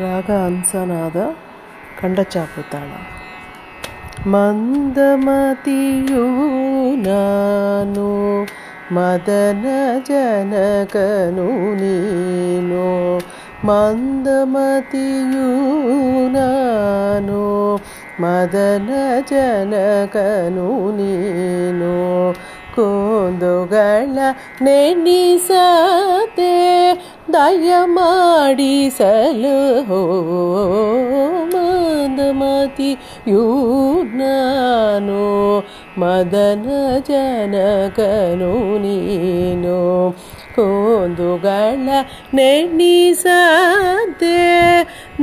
ರಾಗ ಹಂಸನಾದ ಖಂಡಚಾಪು ತಾಳ ಮಂದಮತಿಯು ನಾನು ಮದನ ಜನಕನು ನೀನು ಮಂದಮತಿಯು ನಾನು ಮದನ ಜನಕನು ನೀನು ಕೂಂದುಗಳ ನೆನಿಸತೆ ದಯ ಮಾಡಿಸಲು ನಾನು ಮದನ ಜನಕನು ನೀನು ಕೂದುಗಳ ನೆನಿಸತೆ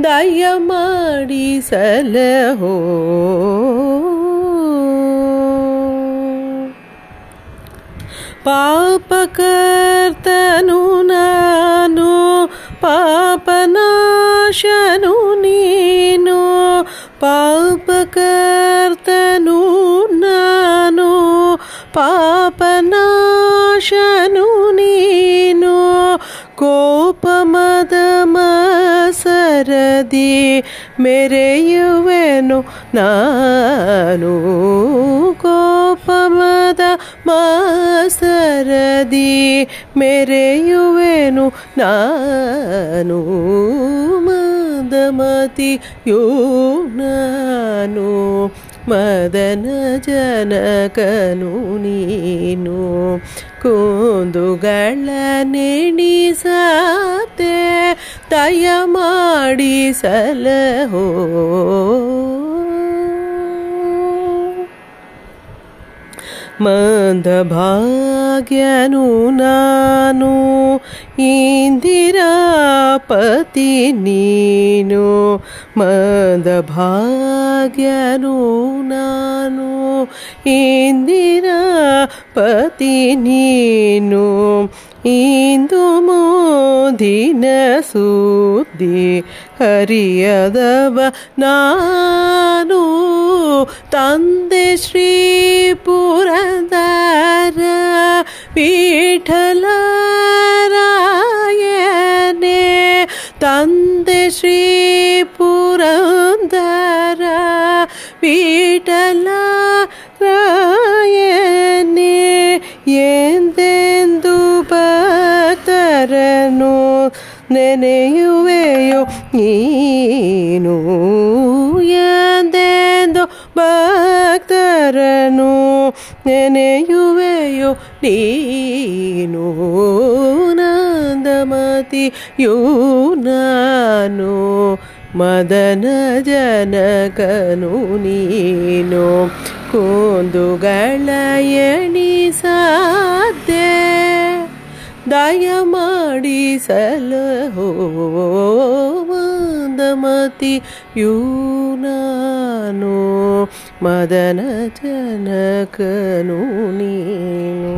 ದಯ ಮಾಡಿಸಲಹೋ ಪಾಪಕರ್ತನು ನಾನು ಪಾಪನಾಶನು ನೀನು ಪಾಪಕರ್ತನು ನಾನು ಪಾಪನಾಶನು ನೀನು. ಕೋಪಮದ ಸರದಿ ಮೆರೆಯುವೆನು ನಾನು ಕೋಪಮದ ಮಸರದಿ ಮೆರೆಯುವೆನು ನಾನು ಮದಮತಿಯು ನಾನು ಮದನ ಜನಕನು ನೀನು. ಕೂಂದುಗಳ ನೆಣಿಸತೆ ತಯ ಮಾಡಿಸಲಹೋ मन्दभाग्यनुनानु इन्दिरापति नीनु मन्दभाग्यनुनानु इन्दिरापति नीनु ಇಂದಿರಾಪತಿ ನೀನು ಇಂದು ಮೋದಿನ ಸುದ್ದಿ ಹರಿಯದವ ನಾನು ತಂದೆ ಶ್ರೀ ಪುರಂದರ ವಿಠಲರಾಯನೇ ತಂದೆ ಶ್ರೀ ಪುರಂದರ ವಿಠಲ ರಾಯನೇ ಎಂದೆಂದು ನೆನೆಯುವೆಯೋ ನೀನು ಎಂದೆಂದು ಭಕ್ತರನು ನೆನೆಯುವೆಯೋ ನೀನು ನಂದಮತಿಯು ನಾನು ಮದನ ಜನಕನು ನೀನು ಕೂಂದುಗಳ ಎಣಿಸದೆ ದಯ ಮಾಡಿಸಲಹೋ ಮಂದಮತಿಯು ನಾನು ಮದನ ಜನಕನು ನೀನು